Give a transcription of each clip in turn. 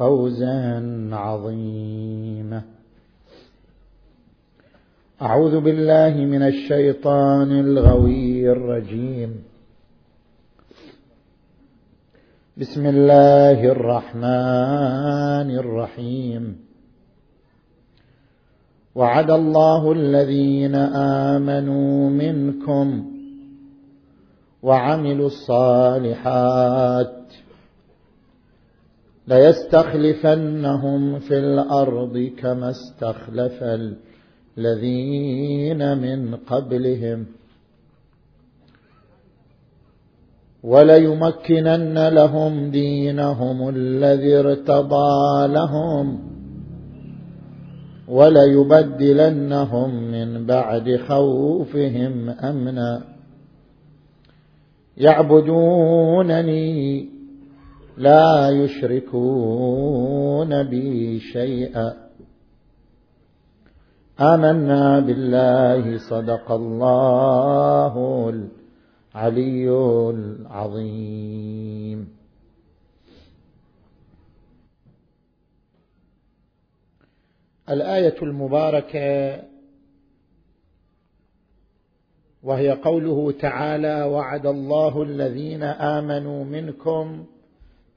فوزا عظيما. أعوذ بالله من الشيطان الغوي الرجيم. بسم الله الرحمن الرحيم. وعد الله الذين آمنوا منكم وعملوا الصالحات ليستخلفنهم في الأرض كما استخلف الذين من قبلهم. وليمكنن لهم دينهم الذي ارتضى لهم. وليبدلنهم من بعد خوفهم أمنا. يعبدونني لا يشركون بي شيئا. آمنا بالله صدق الله العلي العظيم. الآية المباركة وهي قوله تعالى وعد الله الذين آمنوا منكم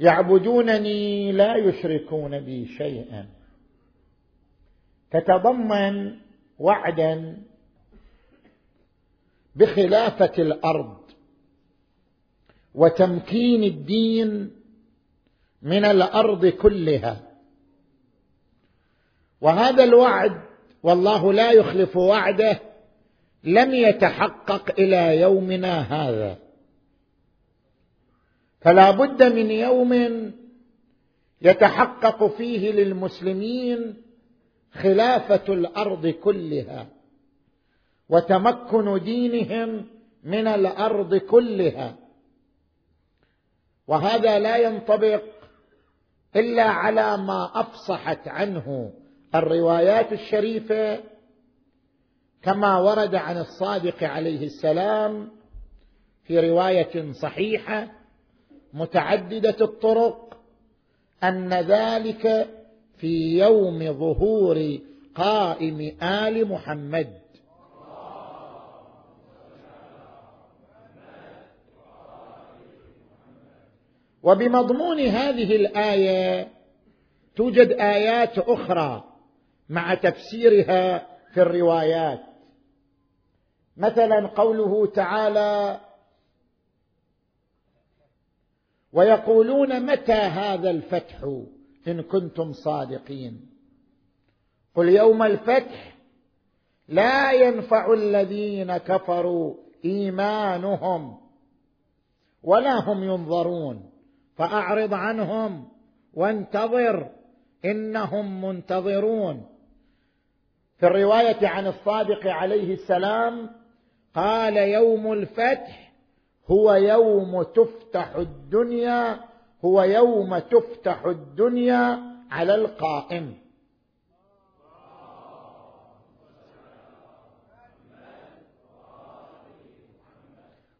يعبدونني لا يشركون بي شيئا. تتضمن وعدا بخلافة الأرض وتمكين الدين من الأرض كلها. وهذا الوعد والله لا يخلف وعده لم يتحقق إلى يومنا هذا. فلا بد من يوم يتحقق فيه للمسلمين خلافة الأرض كلها وتمكن دينهم من الأرض كلها. وهذا لا ينطبق إلا على ما أفصحت عنه الروايات الشريفة كما ورد عن الصادق عليه السلام في رواية صحيحة متعددة الطرق أن ذلك في يوم ظهور قائم آل محمد. وبمضمون هذه الآية توجد آيات أخرى مع تفسيرها في الروايات. مثلا قوله تعالى ويقولون متى هذا الفتح إن كنتم صادقين؟ قل يوم الفتح لا ينفع الذين كفروا إيمانهم ولا هم ينظرون فأعرض عنهم وانتظر إنهم منتظرون. في الرواية عن الصادق عليه السلام قال يوم الفتح هو يوم تفتح الدنيا هو يوم تفتح الدنيا على القائم.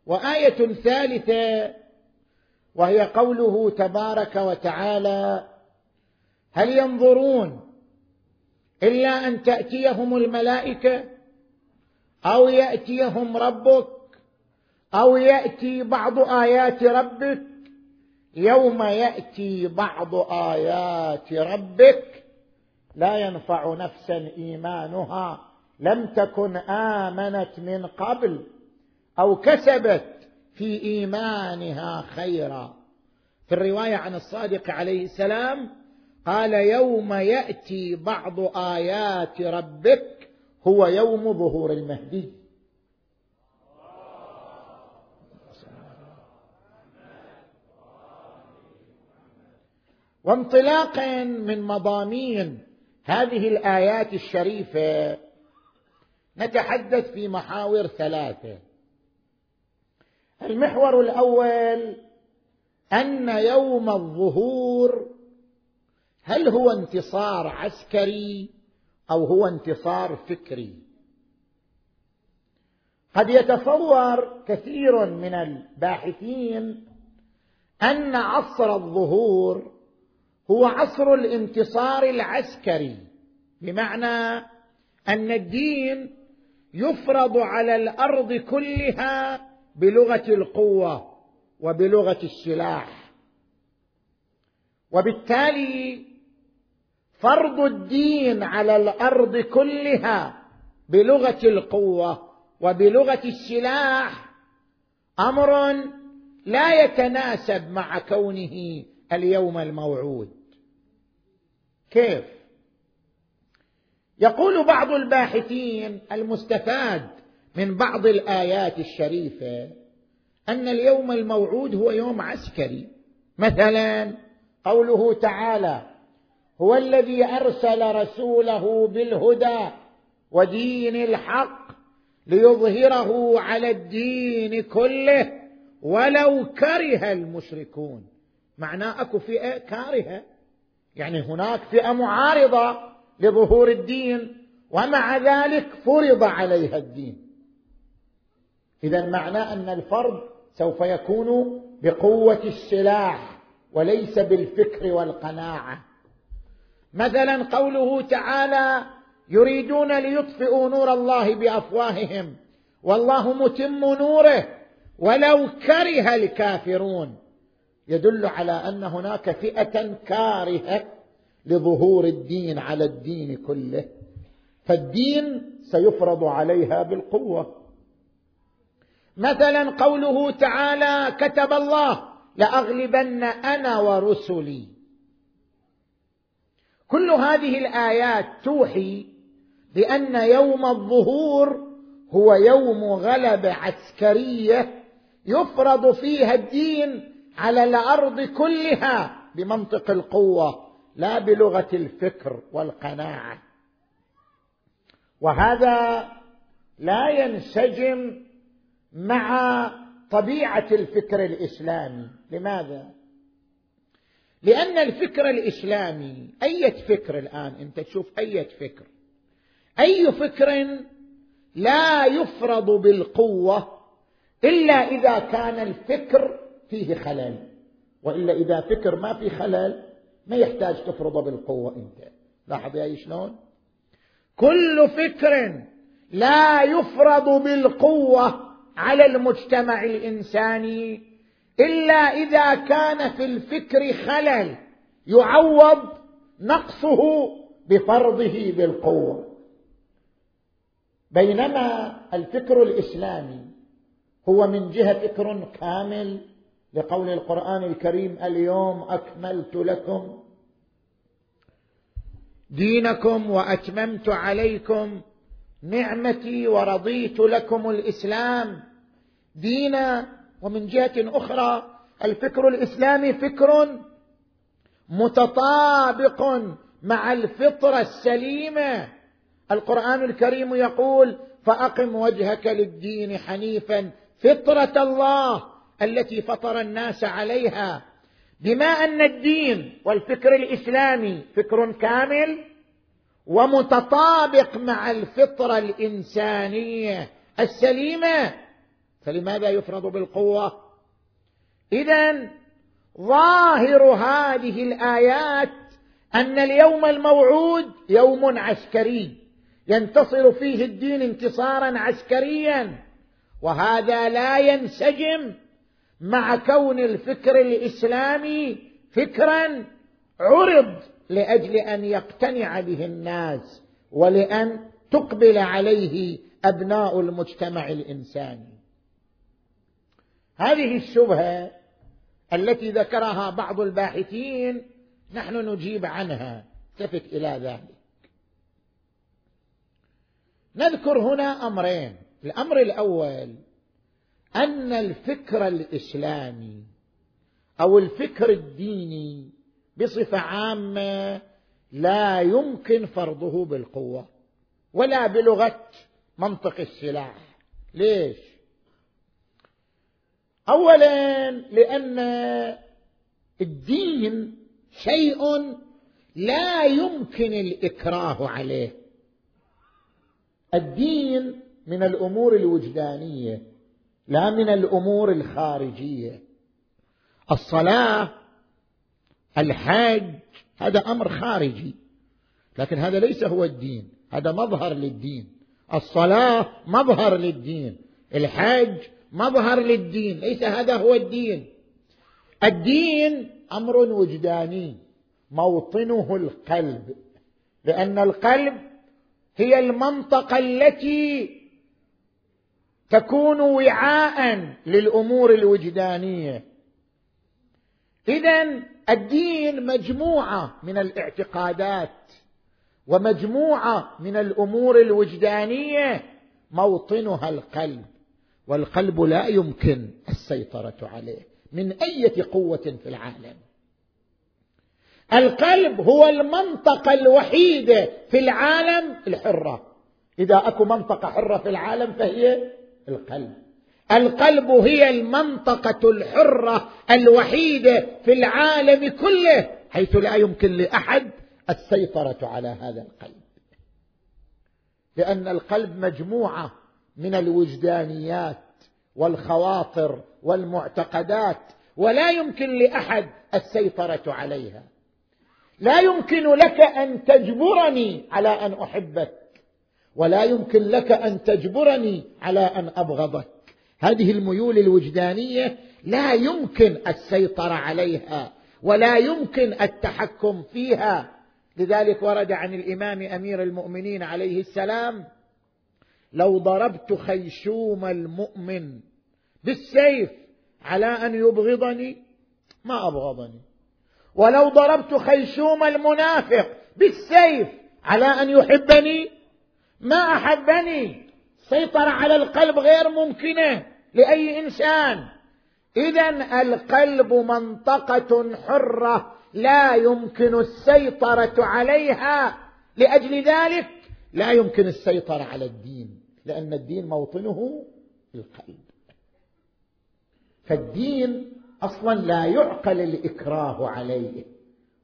وآية ثالثة وهي قوله تبارك وتعالى هل ينظرون إلا أن تأتيهم الملائكة أو يأتيهم ربك أو يأتي بعض آيات ربك. يوم يأتي بعض آيات ربك لا ينفع نفسا إيمانها. لم تكن آمنت من قبل أو كسبت في إيمانها خيرا. في الرواية عن الصادق عليه السلام قال يوم يأتي بعض آيات ربك هو يوم ظهور المهدي. وانطلاقا من مضامين هذه الآيات الشريفة نتحدث في محاور ثلاثة. المحور الأول أن يوم الظهور هل هو انتصار عسكري أو هو انتصار فكري؟ قد يتصور كثير من الباحثين أن عصر الظهور هو عصر الانتصار العسكري. بمعنى أن الدين يفرض على الأرض كلها بلغة القوة وبلغة السلاح. وبالتالي فرض الدين على الأرض كلها بلغة القوة وبلغة السلاح أمر لا يتناسب مع كونه اليوم الموعود. كيف؟ يقول بعض الباحثين المستفاد من بعض الآيات الشريفة أن اليوم الموعود هو يوم عسكري. مثلا قوله تعالى هو الذي أرسل رسوله بالهدى ودين الحق ليظهره على الدين كله ولو كره المشركون. معناه اكو فئة كارهة. يعني هناك فئة معارضة لظهور الدين ومع ذلك فرض عليها الدين. إذا معناه أن الفرض سوف يكون بقوة السلاح وليس بالفكر والقناعة. مثلا قوله تعالى يريدون ليطفئوا نور الله بأفواههم والله متم نوره ولو كره الكافرون. يدل على أن هناك فئة كارهة لظهور الدين على الدين كله. فالدين سيفرض عليها بالقوة. مثلا قوله تعالى كتب الله لأغلبن أنا ورسلي. كل هذه الآيات توحي بأن يوم الظهور هو يوم غلبه عسكرية يفرض فيها الدين على الأرض كلها بمنطق القوة لا بلغة الفكر والقناعة. وهذا لا ينسجم مع طبيعة الفكر الإسلامي. لماذا؟ لأن الفكر الإسلامي أي فكر الآن؟ أنت تشوف أي فكر. أي فكر لا يفرض بالقوة إلا إذا كان الفكر فيه خلل. وإلا إذا فكر ما في خلل ما يحتاج تفرضه بالقوة أنت. لاحظ يا شلون؟ كل فكر لا يفرض بالقوة على المجتمع الإنساني إلا إذا كان في الفكر خلل يعوض نقصه بفرضه بالقوة. بينما الفكر الإسلامي هو من جهة فكر كامل لقول القرآن الكريم اليوم أكملت لكم دينكم وأتممت عليكم نعمتي ورضيت لكم الإسلام. دينا ومن جهة أخرى الفكر الإسلامي فكر متطابق مع الفطرة السليمة. القرآن الكريم يقول فأقم وجهك للدين حنيفا فطرة الله التي فطر الناس عليها. بما أن الدين والفكر الإسلامي فكر كامل ومتطابق مع الفطرة الإنسانية السليمة فلماذا يفرض بالقوة؟ اذا ظاهر هذه الآيات أن اليوم الموعود يوم عسكري ينتصر فيه الدين انتصارا عسكريا وهذا لا ينسجم مع كون الفكر الإسلامي فكرا عرض لأجل أن يقتنع به الناس ولأن تقبل عليه أبناء المجتمع الإنساني. هذه الشبهة التي ذكرها بعض الباحثين نحن نجيب عنها. التفت إلى ذلك. نذكر هنا أمرين. الأمر الأول أن الفكر الإسلامي أو الفكر الديني بصفة عامة لا يمكن فرضه بالقوة ولا بلغة منطق السلاح. ليش؟ اولا لأن الدين شيء لا يمكن الإكراه عليه. الدين من الأمور الوجدانية. لا من الأمور الخارجية. الصلاة الحج هذا أمر خارجي. لكن هذا ليس هو الدين هذا مظهر للدين. الصلاة مظهر للدين الحج مظهر للدين ليس هذا هو الدين. الدين أمر وجداني موطنه القلب لأن القلب هي المنطقة التي تكون وعاء للأمور الوجدانية. اذا الدين مجموعة من الاعتقادات ومجموعة من الأمور الوجدانية موطنها القلب والقلب لا يمكن السيطرة عليه من إيه قوة في العالم. القلب هو المنطقة الوحيدة في العالم الحرة. إذا أكو منطقة حرة في العالم فهي القلب. القلب هي المنطقة الحرة الوحيدة في العالم كله حيث لا يمكن لأحد السيطرة على هذا القلب. لأن القلب مجموعة من الوجدانيات والخواطر والمعتقدات ولا يمكن لأحد السيطرة عليها. لا يمكن لك أن تجبرني على أن أحبك. ولا يمكن لك أن تجبرني على أن أبغضك. هذه الميول الوجدانية لا يمكن السيطرة عليها ولا يمكن التحكم فيها. لذلك ورد عن الإمام أمير المؤمنين عليه السلام لو ضربت خيشوم المؤمن بالسيف على أن يبغضني ما أبغضني. ولو ضربت خيشوم المنافق بالسيف على أن يحبني ما أحبني. سيطر على القلب غير ممكنة لأي إنسان. اذا القلب منطقة حرة لا يمكن السيطرة عليها. لأجل ذلك لا يمكن السيطرة على الدين لأن الدين موطنه القلب. فالدين أصلا لا يعقل الإكراه عليه.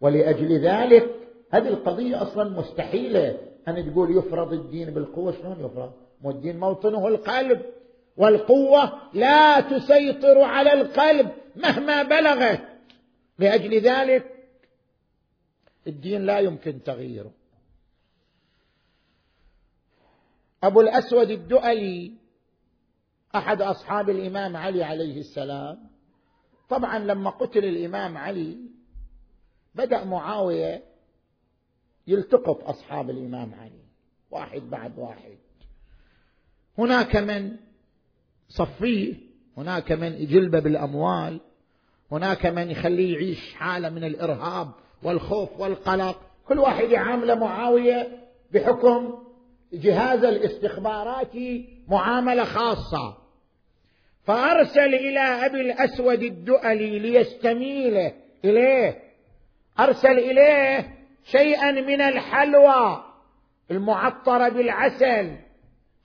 ولأجل ذلك هذه القضية أصلا مستحيلة. ان تقول يفرض الدين بالقوة شلون يفرض؟ مو الدين موطنه القلب. والقوة لا تسيطر على القلب مهما بلغت لأجل ذلك الدين لا يمكن تغييره. أبو الأسود الدؤلي أحد أصحاب الإمام علي عليه السلام طبعا لما قتل الإمام علي بدأ معاوية يلتقط أصحاب الإمام علي. واحد بعد واحد. هناك من صفيه هناك من يجلبه بالأموال هناك من يخليه يعيش حالة من الإرهاب والخوف والقلق. كل واحد يعامل معاوية بحكم جهاز الاستخباراتي معاملة خاصة. فأرسل إلى أبي الأسود الدؤلي ليستميله إليه. أرسل إليه شيئا من الحلوى المعطرة بالعسل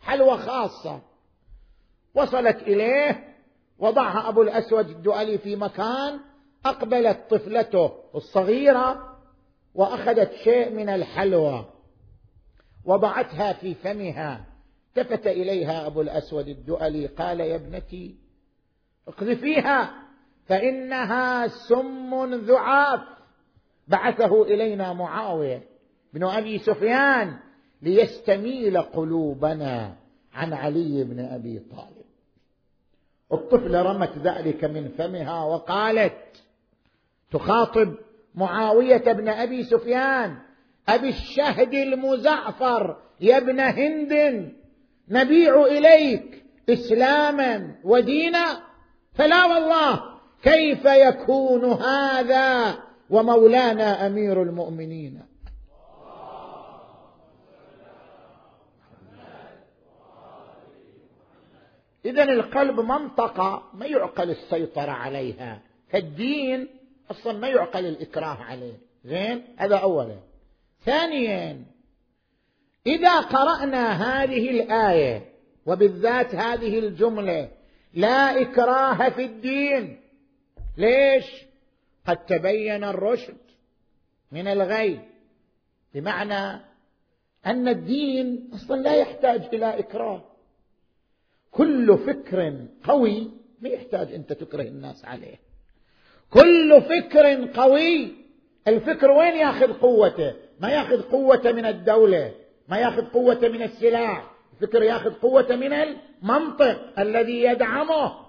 حلوى خاصة. وصلت إليه وضعها أبو الأسود الدؤلي في مكان أقبلت طفلته الصغيرة وأخذت شيء من الحلوى. وضعتها في فمها. التفت إليها أبو الأسود الدؤلي قال يا ابنتي اقذفيها فإنها سم ذعاف. بعثه إلينا معاوية بن أبي سفيان ليستميل قلوبنا عن علي بن أبي طالب. الطفله رمت ذلك من فمها وقالت تخاطب معاوية بن أبي سفيان أبي الشهد المزعفر يا ابن هند نبيع إليك إسلاما ودينا؟ فلا والله كيف يكون هذا؟ ومولانا أمير المؤمنين. اذا القلب منطقة ما يعقل السيطرة عليها. فالدين أصلا ما يعقل الإكراه عليه. زين؟ هذا اولا. ثانيا إذا قرأنا هذه الآية وبالذات هذه الجملة لا إكراه في الدين. ليش؟ قد تبين الرشد من الغي بمعنى أن الدين أصلا لا يحتاج إلى إكراه. كل فكر قوي ما يحتاج أنت تكره الناس عليه. كل فكر قوي الفكر وين ياخذ قوته؟ ما ياخذ قوته من الدولة ما ياخذ قوته من السلاح. الفكر ياخذ قوته من المنطق الذي يدعمه.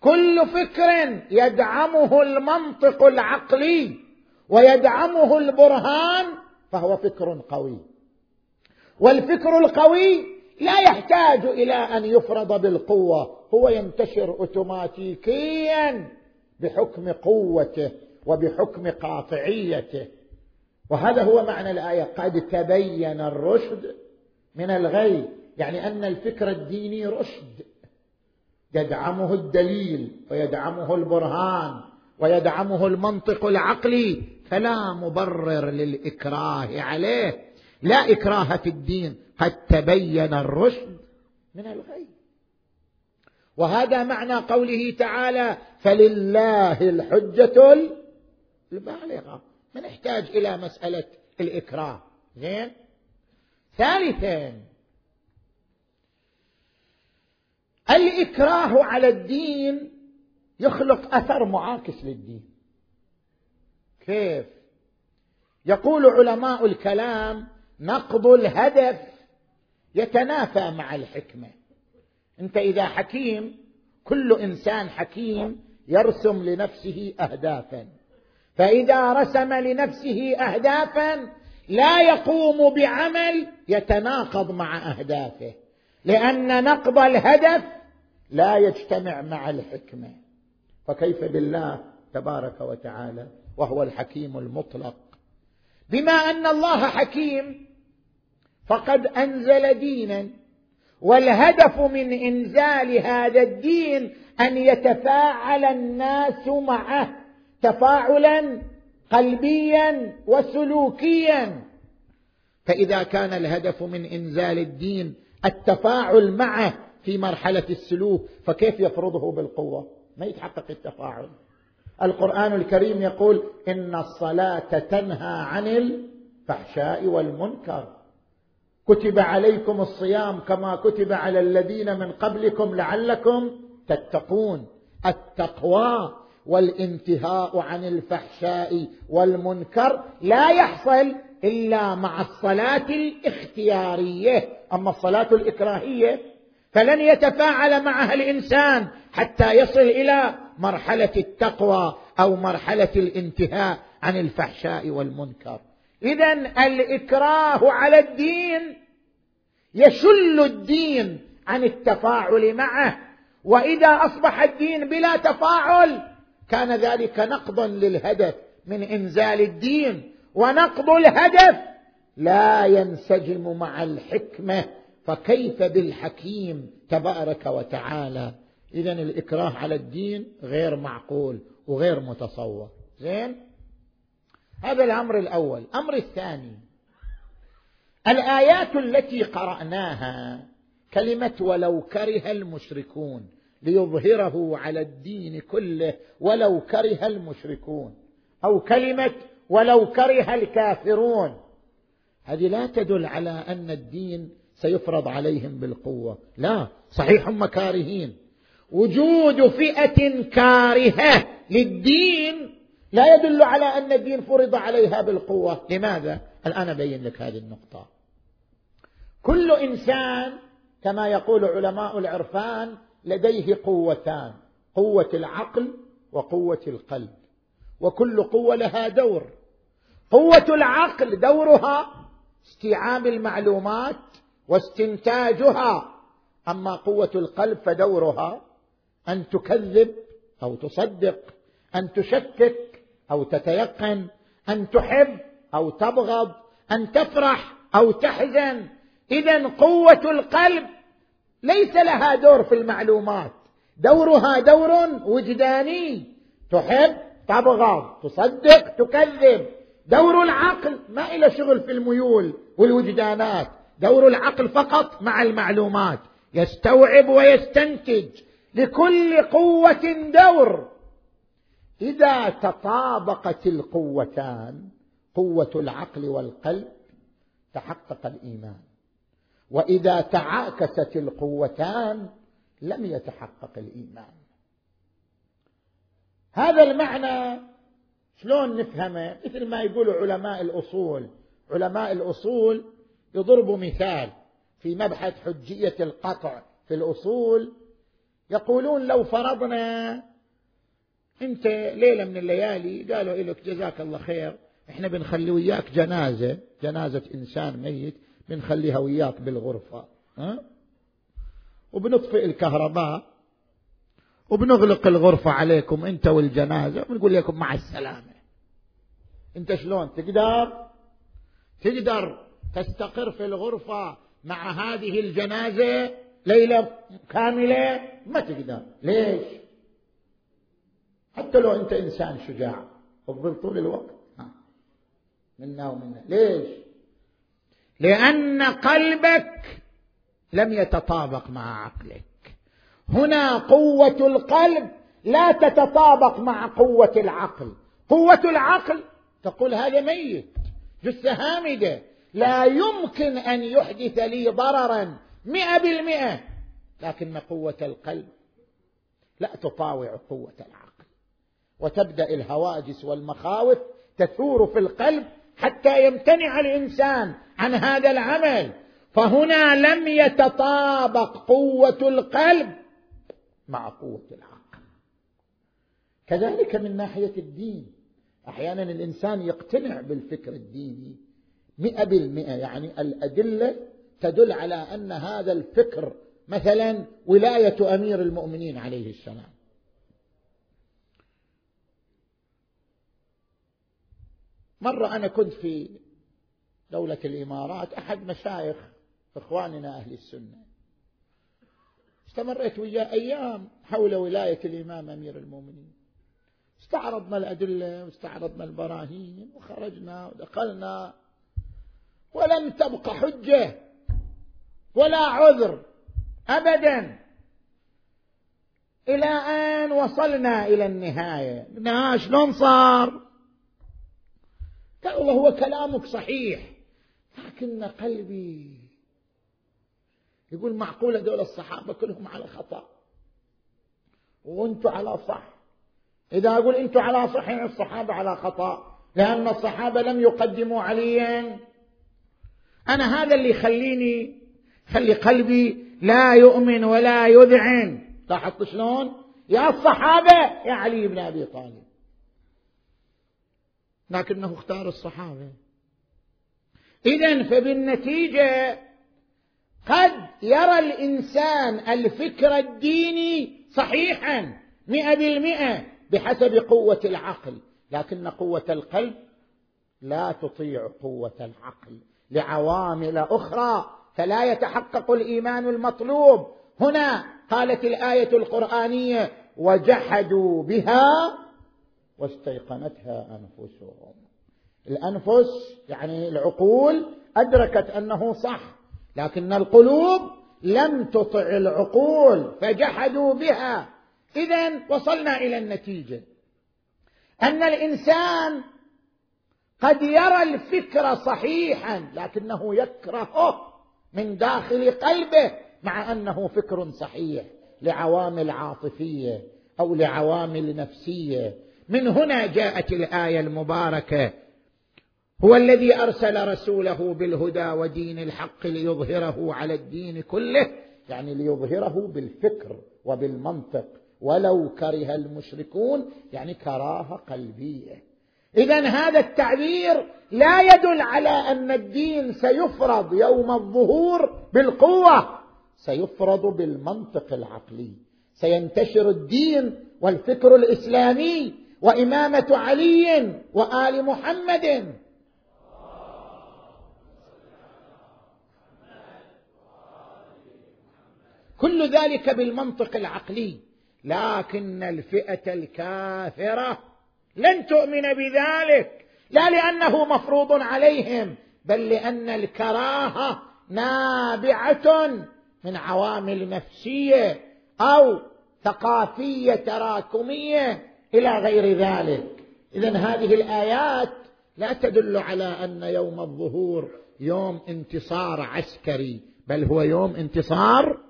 كل فكر يدعمه المنطق العقلي ويدعمه البرهان فهو فكر قوي. والفكر القوي لا يحتاج إلى أن يفرض بالقوة هو ينتشر اوتوماتيكيا بحكم قوته وبحكم قاطعيته. وهذا هو معنى الآية قد تبين الرشد من الغي يعني أن الفكر الديني رشد. يدعمه الدليل ويدعمه البرهان ويدعمه المنطق العقلي فلا مبرر للإكراه عليه. لا إكراه في الدين قد تبين الرشد من الغي. وهذا معنى قوله تعالى فلله الحجة البالغة. ما نحتاج إلى مسألة الإكراه؟ زين. ثالثا الإكراه على الدين يخلق أثر معاكس للدين. كيف؟ يقول علماء الكلام نقض الهدف يتنافى مع الحكمة. أنت إذا حكيم كل إنسان حكيم يرسم لنفسه اهدافا. فإذا رسم لنفسه اهدافا لا يقوم بعمل يتناقض مع أهدافه. لأن نقض الهدف لا يجتمع مع الحكمة. فكيف بالله تبارك وتعالى؟ وهو الحكيم المطلق. بما أن الله حكيم فقد أنزل دينا. والهدف من إنزال هذا الدين أن يتفاعل الناس معه تفاعلا قلبيا وسلوكيا. فإذا كان الهدف من إنزال الدين التفاعل معه في مرحلة السلوك فكيف يفرضه بالقوة؟ ما يتحقق التفاعل. القرآن الكريم يقول إن الصلاة تنهى عن الفحشاء والمنكر. كتب عليكم الصيام كما كتب على الذين من قبلكم لعلكم تتقون. التقوى والانتهاء عن الفحشاء والمنكر لا يحصل إلا مع الصلاة الاختيارية. أما الصلاة الإكراهية فلن يتفاعل معها الإنسان حتى يصل إلى مرحلة التقوى أو مرحلة الانتهاء عن الفحشاء والمنكر. اذا الإكراه على الدين يشل الدين عن التفاعل معه وإذا أصبح الدين بلا تفاعل كان ذلك نقضا للهدف من إنزال الدين ونقض الهدف لا ينسجم مع الحكمة. فكيف بالحكيم تبارك وتعالى؟ اذا الإكراه على الدين غير معقول وغير متصور. زين؟ هذا الأمر الأول. الامر الثاني الآيات التي قرأناها كلمة ولو كره المشركون ليظهره على الدين كله ولو كره المشركون أو كلمة ولو كره الكافرون. هذه لا تدل على أن الدين سيفرض عليهم بالقوة. لا صحيح هم كارهين. وجود فئة كارهة للدين لا يدل على أن الدين فرض عليها بالقوة. لماذا؟ الان أبين لك هذه النقطة؟ كل إنسان كما يقول علماء العرفان لديه قوتان قوة العقل وقوة القلب. وكل قوة لها دور. قوة العقل دورها استيعاب المعلومات واستنتاجها. أما قوة القلب فدورها أن تكذب أو تصدق أن تشكك أو تتيقن أن تحب أو تبغض أن تفرح أو تحزن. اذا قوة القلب ليس لها دور في المعلومات. دورها دور وجداني. تحب تبغض تصدق تكذب. دور العقل ما إلى شغل في الميول والوجدانات. دور العقل فقط مع المعلومات. يستوعب ويستنتج لكل قوة دور. إذا تطابقت القوتان قوة العقل والقلب تحقق الإيمان. وإذا تعاكست القوتان لم يتحقق الإيمان. هذا المعنى شلون نفهمه؟ مثل ما يقول علماء الأصول. علماء الأصول يضربوا مثال في مبحث حجية القطع في الأصول. يقولون لو فرضنا أنت ليلة من الليالي قالوا لك جزاك الله خير إحنا بنخلي وياك جنازة جنازة إنسان ميت بنخليها وياك بالغرفة ها؟ وبنطفئ الكهرباء وبنغلق الغرفة عليكم أنت والجنازة ونقول لكم مع السلامة. أنت شلون تقدر؟ تقدر تستقر في الغرفة مع هذه الجنازة ليلة كاملة؟ ما تقدر. ليش؟ حتى لو أنت إنسان شجاع. اقبل طول الوقت. منا ومنا. ليش؟ لأن قلبك لم يتطابق مع عقلك. هنا قوة القلب لا تتطابق مع قوة العقل. قوة العقل تقول هذا ميت. جثة هامدة. لا يمكن أن يحدث لي ضررا مئة بالمئة. لكن قوة القلب؟ لا تطاوع قوة العقل. وتبدأ الهواجس والمخاوف تثور في القلب حتى يمتنع الإنسان عن هذا العمل. فهنا لم يتطابق قوة القلب مع قوة العقل. كذلك من ناحية الدين. أحيانا الإنسان يقتنع بالفكر الديني مئة بالمئة يعني الأدلة تدل على أن هذا الفكر مثلا ولاية أمير المؤمنين عليه السلام. مرة أنا كنت في دولة الإمارات أحد مشايخ إخواننا أهل السنة استمريت وياه أيام حول ولاية الإمام أمير المؤمنين. استعرضنا الأدلة واستعرضنا البراهين وخرجنا ودخلنا ولم تبق حجة ولا عذر أبدا. إلى أن وصلنا إلى النهاية. قلنا شلون صار. قال والله هو كلامك صحيح لكن قلبي يقول معقولة دول الصحابة كلهم على خطأ. وأنتم على صح. إذا أقول أنتم على صح يعني الصحابة على خطأ. لأن الصحابة لم يقدموا عليا. أنا هذا اللي يخليني خلي قلبي لا يؤمن ولا يذعن. لاحظت شلون؟ يا الصحابة يا علي بن أبي طالب. لكنه اختار الصحابة. إذا فبالنتيجة قد يرى الإنسان الفكر الديني صحيحا مئة بالمئة بحسب قوة العقل. لكن قوة القلب لا تطيع قوة العقل. لعوامل أخرى فلا يتحقق الإيمان المطلوب. هنا قالت الآية القرآنية وجحدوا بها واستيقنتها أنفسهم. الأنفس يعني العقول أدركت أنه صح لكن القلوب لم تطع العقول فجحدوا بها. اذا وصلنا إلى النتيجة. أن الإنسان قد يرى الفكر صحيحا لكنه يكرهه من داخل قلبه مع أنه فكر صحيح لعوامل عاطفية أو لعوامل نفسية. من هنا جاءت الآية المباركة. هو الذي أرسل رسوله بالهدى ودين الحق ليظهره على الدين كله يعني ليظهره بالفكر وبالمنطق. ولو كره المشركون يعني كراهة قلبية. اذا هذا التعبير لا يدل على أن الدين سيفرض يوم الظهور بالقوة سيفرض بالمنطق العقلي. سينتشر الدين والفكر الإسلامي وإمامة علي وآل محمد. كل ذلك بالمنطق العقلي لكن الفئة الكافرة لن تؤمن بذلك. لا لأنه مفروض عليهم بل لأن الكراهة نابعة من عوامل نفسية أو ثقافية تراكمية إلى غير ذلك. اذا هذه الآيات لا تدل على أن يوم الظهور يوم انتصار عسكري بل هو يوم انتصار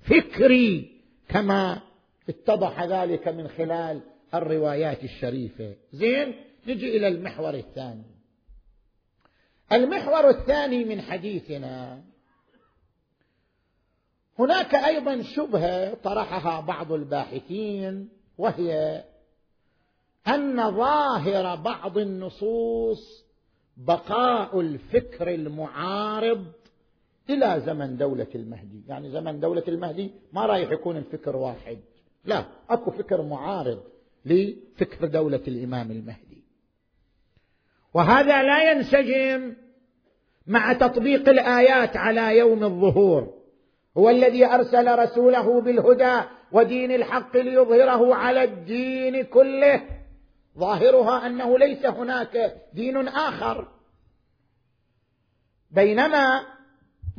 فكري كما اتضح ذلك من خلال الروايات الشريفة. زين نجي إلى المحور الثاني. المحور الثاني من حديثنا. هناك أيضا شبهة طرحها بعض الباحثين وهي أن ظاهر بعض النصوص بقاء الفكر المعارض إلى زمن دولة المهدي، يعني زمن دولة المهدي ما رايح يكون الفكر واحد، لا أكو فكر معارض. لفكر دولة الإمام المهدي. وهذا لا ينسجم مع تطبيق الآيات على يوم الظهور. هو الذي أرسل رسوله بالهدى ودين الحق ليظهره على الدين كله. ظاهرها أنه ليس هناك دين آخر. بينما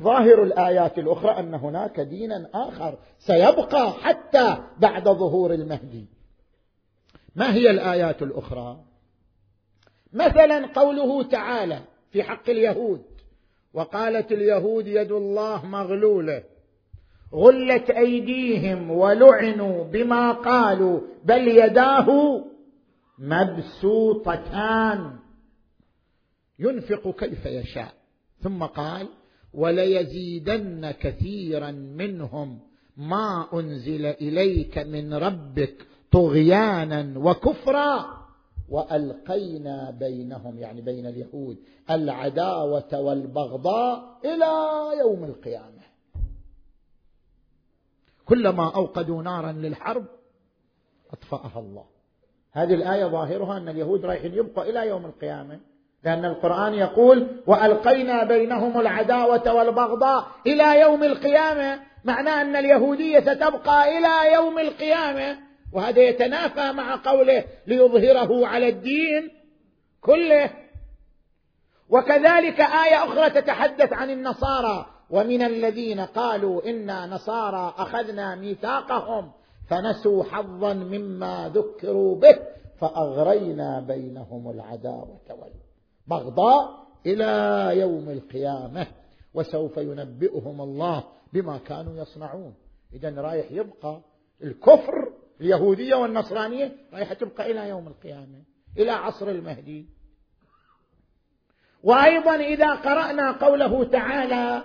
ظاهر الآيات الأخرى أن هناك دينا آخر سيبقى حتى بعد ظهور المهدي. ما هي الآيات الأخرى؟ مثلا قوله تعالى في حق اليهود وقالت اليهود يد الله مغلولة غلت أيديهم ولعنوا بما قالوا بل يداه مبسوطتان. ينفق كيف يشاء. ثم قال وليزيدن كثيرا منهم. ما أنزل إليك من ربك طغيانا وكفرا وألقينا بينهم يعني بين اليهود العداوة والبغضاء إلى يوم القيامة. كلما أوقدوا نارا للحرب أطفأها الله. هذه الآية ظاهرها أن اليهود رايحين يبقوا إلى يوم القيامة لأن القرآن يقول وألقينا بينهم العداوة والبغضاء إلى يوم القيامة. معناه أن اليهودية ستبقى إلى يوم القيامة. وهذا يتنافى مع قوله ليظهره على الدين كله. وكذلك آية أخرى تتحدث عن النصارى. ومن الذين قالوا إنا نصارى أخذنا ميثاقهم فنسوا حظا مما ذكروا به فأغرينا بينهم العداوة والبغضاء إلى يوم القيامة. وسوف ينبئهم الله بما كانوا يصنعون. اذا رايح يبقى الكفر اليهودية والنصرانية رايحة تبقى إلى يوم القيامة إلى عصر المهدي. وأيضا إذا قرأنا قوله تعالى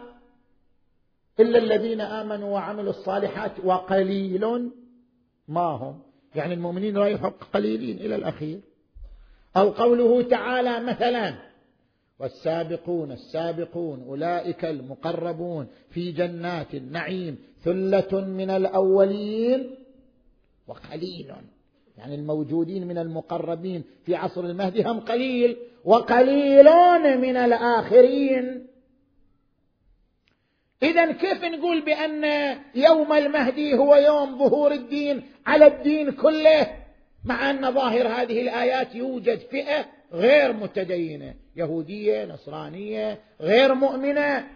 إلا الذين آمنوا وعملوا الصالحات وقليل ما هم. يعني المؤمنين رايحوا قليلين إلى الأخير. أو قوله تعالى مثلا والسابقون السابقون أولئك المقربون في جنات النعيم ثلة من الأولين. وقليل. يعني الموجودين من المقربين في عصر المهدي هم قليل وقليل من الآخرين. إذا كيف نقول بأن يوم المهدي هو يوم ظهور الدين على الدين كله؟ مع أن ظاهر هذه الآيات يوجد فئة غير متدينة يهودية نصرانية غير مؤمنة.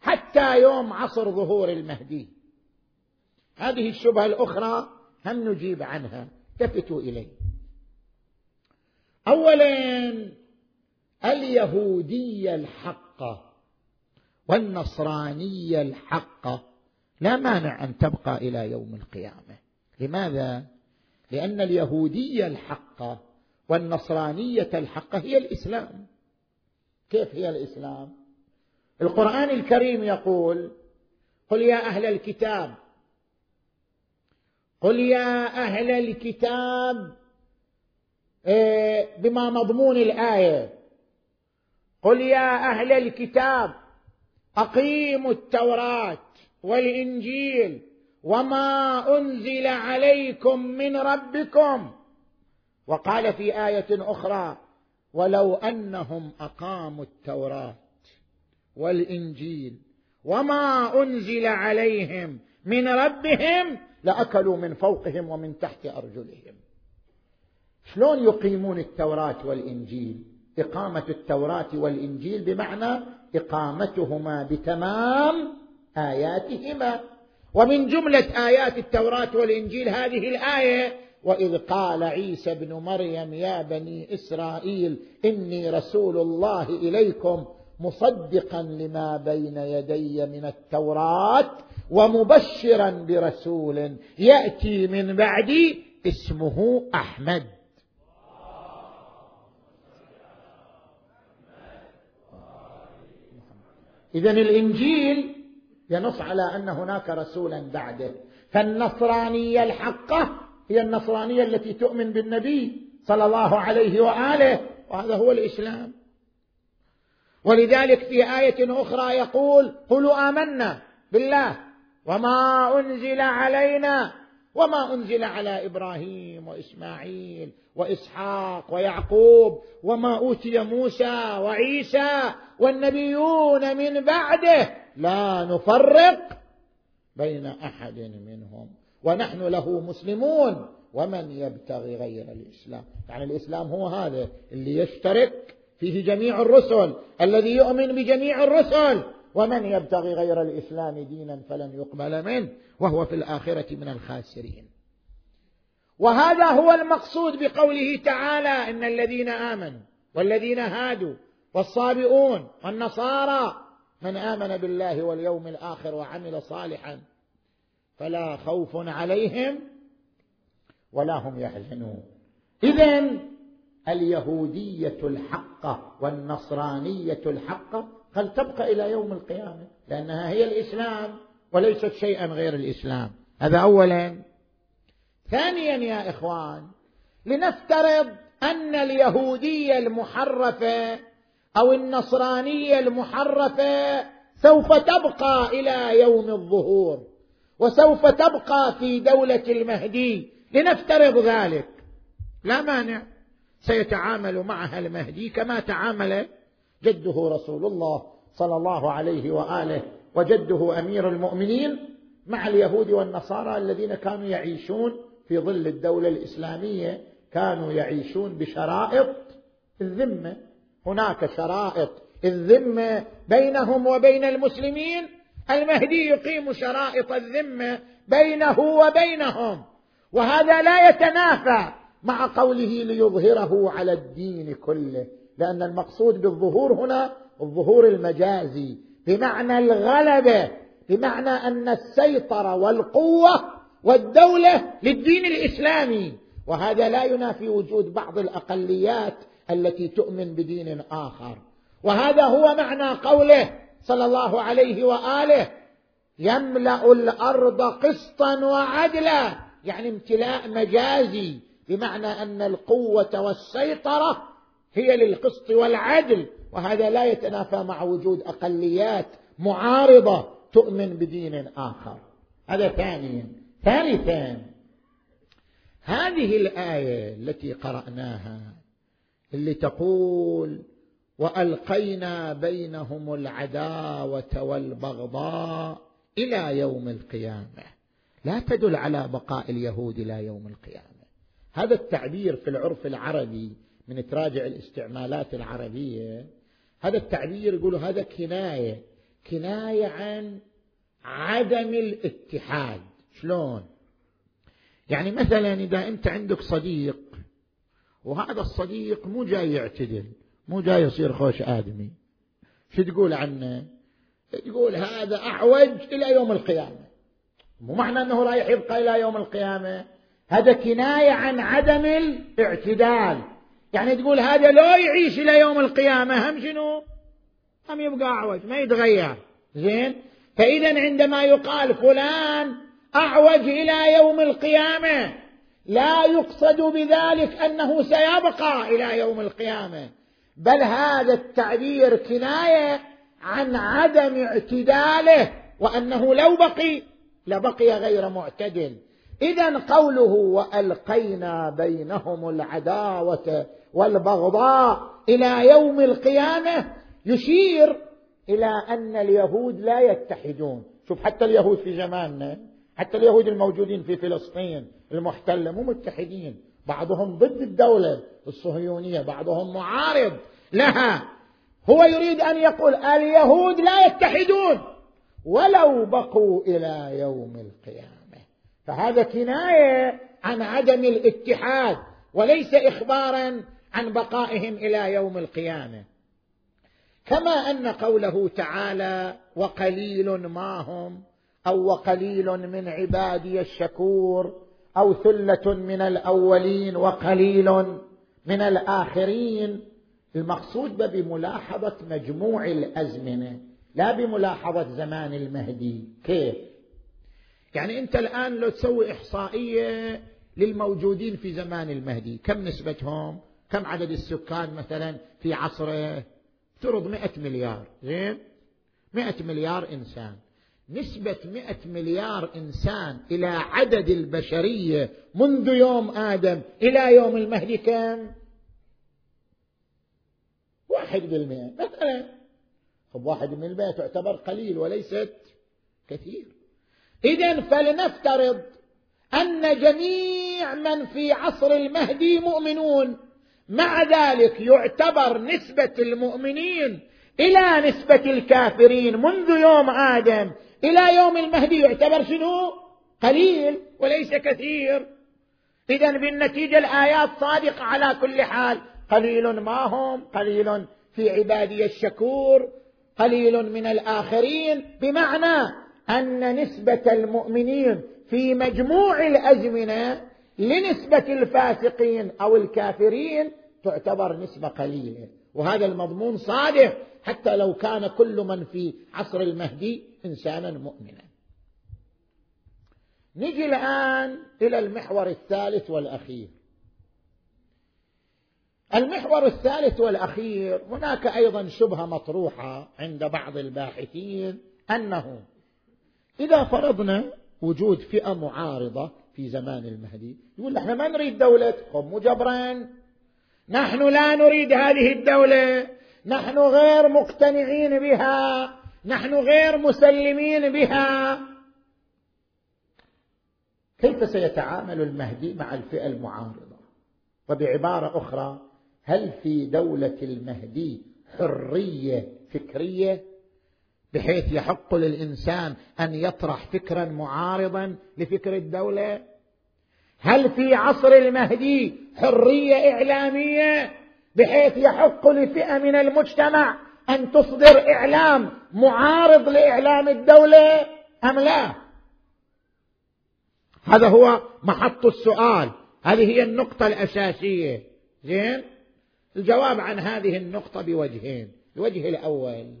حتى يوم عصر ظهور المهدي. هذه الشبهة الأخرى هم نجيب عنها. التفتوا إليه. أولا اليهودية الحقة والنصرانيه الحقه لا مانع أن تبقى إلى يوم القيامة. لماذا؟ لأن اليهوديه الحقه والنصرانيه الحقه هي الإسلام. كيف هي الإسلام؟ القرآن الكريم يقول قل يا أهل الكتاب قل يا أهل الكتاب إيه، بما مضمون الآية. قل يا أهل الكتاب أقيموا التوراة والإنجيل وما أنزل عليكم من ربكم. وقال في آية أخرى ولو أنهم أقاموا التوراة والإنجيل وما أنزل عليهم من ربهم لأكلوا من فوقهم ومن تحت أرجلهم. شلون يقيمون التوراة والإنجيل؟ إقامة التوراة والإنجيل بمعنى إقامتهما بتمام آياتهما. ومن جملة آيات التوراة والإنجيل هذه الآية وإذ قال عيسى ابن مريم يا بني إسرائيل إني رسول الله إليكم مصدقا لما بين يدي من التوراة ومبشرا برسول يأتي من بعدي اسمه أحمد. اذا الإنجيل ينص على أن هناك رسولا بعده. فالنصرانية الحقة هي النصرانية التي تؤمن بالنبي صلى الله عليه وآله وهذا هو الإسلام. ولذلك في آية أخرى يقول قولوا آمنا بالله وما انزل علينا وما انزل على إبراهيم واسماعيل واسحاق ويعقوب وما اوتي موسى وعيسى والنبيون من بعده لا نفرق بين احد منهم ونحن له مسلمون ومن يبتغي غير الاسلام يعني الإسلام هو هذا اللي يشترك فيه جميع الرسل الذي يؤمن بجميع الرسل ومن يبتغي غير الإسلام دينا فلن يقبل منه وهو في الآخرة من الخاسرين. وهذا هو المقصود بقوله تعالى إن الذين آمنوا والذين هادوا والصابئون والنصارى من آمن بالله واليوم الآخر وعمل صالحا فلا خوف عليهم ولا هم يحزنون. اذا اليهودية الحقه والنصرانية الحقه هل تبقى إلى يوم القيامة؟ لأنها هي الإسلام وليست شيئا غير الإسلام. هذا اولا. ثانيا يا إخوان لنفترض أن اليهودية المحرفة أو النصرانية المحرفة سوف تبقى إلى يوم الظهور وسوف تبقى في دولة المهدي. لنفترض ذلك. لا مانع سيتعامل معها المهدي كما تعامل جده رسول الله صلى الله عليه وآله وجده أمير المؤمنين مع اليهود والنصارى الذين كانوا يعيشون في ظل الدولة الإسلامية كانوا يعيشون بشرائط الذمة. هناك شرائط الذمة بينهم وبين المسلمين. المهدي يقيم شرائط الذمة بينه وبينهم. وهذا لا يتنافى مع قوله ليظهره على الدين كله. لأن المقصود بالظهور هنا الظهور المجازي. بمعنى الغلبة بمعنى أن السيطرة والقوة والدولة للدين الإسلامي. وهذا لا ينافي وجود بعض الأقليات التي تؤمن بدين آخر. وهذا هو معنى قوله صلى الله عليه وآله يملأ الأرض قسطا وعدلا يعني امتلاء مجازي. بمعنى أن القوة والسيطرة هي للقسط والعدل وهذا لا يتنافى مع وجود أقليات معارضة تؤمن بدين آخر. هذا ثانيا ثالثا هذه الآية التي قرأناها اللي تقول وألقينا بينهم العداوة والبغضاء إلى يوم القيامة. لا تدل على بقاء اليهود إلى يوم القيامة. هذا التعبير في العرف العربي من تراجع الاستعمالات العربية. هذا التعبير يقول هذا كناية كناية عن عدم الاتحاد. شلون؟ يعني مثلا إذا أنت عندك صديق وهذا الصديق مو جاي يعتدل مو جاي يصير خوش آدمي. شو تقول عنه؟ تقول هذا أعوج إلى يوم القيامة. مو معنى أنه رايح يبقى إلى يوم القيامة. هذا كناية عن عدم الاعتدال. يعني تقول هذا لو يعيش إلى يوم القيامة هم شنو؟ هم يبقى أعوج ما يتغير. زين؟ فإذا عندما يقال فلان أعوج إلى يوم القيامة لا يقصد بذلك أنه سيبقى إلى يوم القيامة بل هذا التعبير كناية عن عدم اعتداله وأنه لو بقي لبقي غير معتدل. اذا قوله وألقينا بينهم العداوة والبغضاء إلى يوم القيامة يشير إلى أن اليهود لا يتحدون. شوف حتى اليهود في زماننا حتى اليهود الموجودين في فلسطين المحتلة مو متحدين. بعضهم ضد الدولة الصهيونية بعضهم معارض لها. هو يريد أن يقول اليهود لا يتحدون ولو بقوا إلى يوم القيامة. فهذا كناية عن عدم الاتحاد وليس اخبارا عن بقائهم إلى يوم القيامة. كما أن قوله تعالى وقليل ما هم أو وقليل من عبادي الشكور أو ثلة من الأولين وقليل من الآخرين. المقصود بملاحظة مجموع الأزمنة لا بملاحظة زمان المهدي. كيف؟ يعني أنت الآن لو تسوي إحصائية للموجودين في زمان المهدي كم نسبتهم؟ كم عدد السكان مثلا في عصره؟ افترض مئة مليار. زين؟ مئة مليار إنسان. نسبة مئة مليار إنسان إلى عدد البشرية منذ يوم آدم إلى يوم المهدي كم؟ واحد بالمئة. مثلا. طب واحد بالمئة تعتبر قليل وليست كثير. إذا فلنفترض أن جميع من في عصر المهدي مؤمنون. مع ذلك يعتبر نسبة المؤمنين إلى نسبة الكافرين منذ يوم آدم إلى يوم المهدي. يعتبر شنو؟ قليل وليس كثير. إذا بالنتيجة الآيات صادقة على كل حال. قليل ما هم؟ قليل في عبادي الشكور. قليل من الآخرين. بمعنى أن نسبة المؤمنين في مجموع الأزمنة لنسبة الفاسقين أو الكافرين تعتبر نسبة قليلة. وهذا المضمون صادق حتى لو كان كل من في عصر المهدي إنسانا مؤمنا. نجي الآن إلى المحور الثالث والأخير. المحور الثالث والأخير هناك أيضا شبهة مطروحة عند بعض الباحثين أنه إذا فرضنا وجود فئة معارضة في زمان المهدي يقول إحنا ما نريد دولة قم جبران نحن لا نريد هذه الدولة. نحن غير مقتنعين بها. نحن غير مسلمين بها. كيف سيتعامل المهدي مع الفئة المعارضة؟ وبعبارة أخرى هل في دولة المهدي حرية فكرية؟ بحيث يحق للإنسان أن يطرح فكرا معارضا لفكر الدولة؟ هل في عصر المهدي حرية إعلامية بحيث يحق لفئة من المجتمع أن تصدر إعلام معارض لإعلام الدولة أم لا؟ هذا هو محط السؤال. هذه هي النقطة الأساسية. زين؟ الجواب عن هذه النقطة بوجهين. الوجه الأول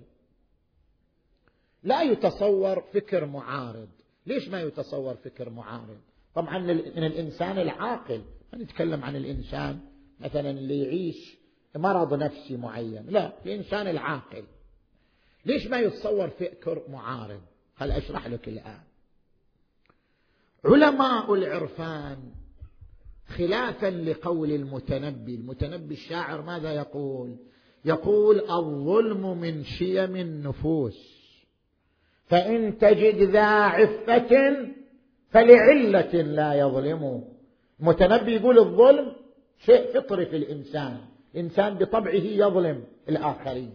لا يتصور فكر معارض. ليش ما يتصور فكر معارض؟ طبعا من الإنسان العاقل. ما نتكلم عن الإنسان مثلا اللي يعيش مرض نفسي معين. لا الإنسان العاقل. ليش ما يتصور فكر معارض؟ خل أشرح لك الآن. علماء العرفان خلافا لقول المتنبي. المتنبي الشاعر ماذا يقول؟ يقول الظلم من شيم النفوس. فإن تجد ذا عفة فلعلة لا يظلم. المتنبي يقول الظلم شيء فطري في الإنسان. الإنسان بطبعه يظلم الآخرين.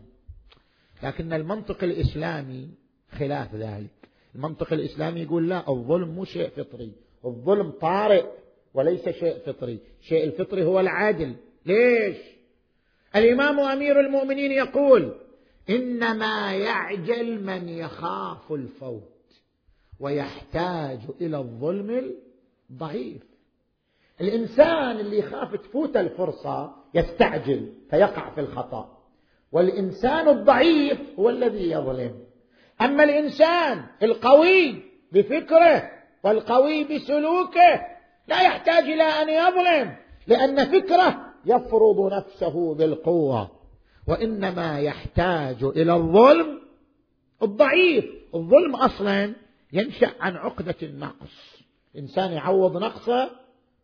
لكن المنطق الإسلامي خلاف ذلك. المنطق الإسلامي يقول لا الظلم مو شيء فطري. الظلم طارئ وليس شيء فطري. الشيء الفطري هو العدل ليش؟ الإمام أمير المؤمنين يقول إنما يعجل من يخاف الفوت ويحتاج إلى الظلم الضعيف. الإنسان اللي يخاف تفوت الفرصة يستعجل فيقع في الخطأ. والإنسان الضعيف هو الذي يظلم. أما الإنسان القوي بفكره والقوي بسلوكه لا يحتاج إلى أن يظلم لأن فكره يفرض نفسه بالقوة. وإنما يحتاج إلى الظلم الضعيف. الظلم أصلا ينشأ عن عقدة النقص. الانسان يعوض نقصه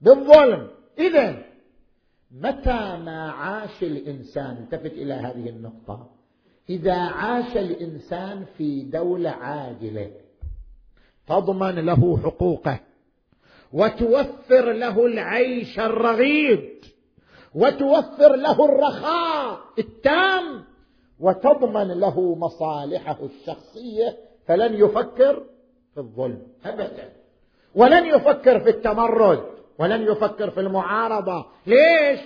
بالظلم. إذا متى ما عاش الإنسان؟ التفت إلى هذه النقطة. إذا عاش الإنسان في دولة عادله تضمن له حقوقه وتوفر له العيش الرغيد وتوفر له الرخاء التام وتضمن له مصالحه الشخصية. فلن يفكر في الظلم ابدا. ولن يفكر في التمرد ولن يفكر في المعارضة. ليش؟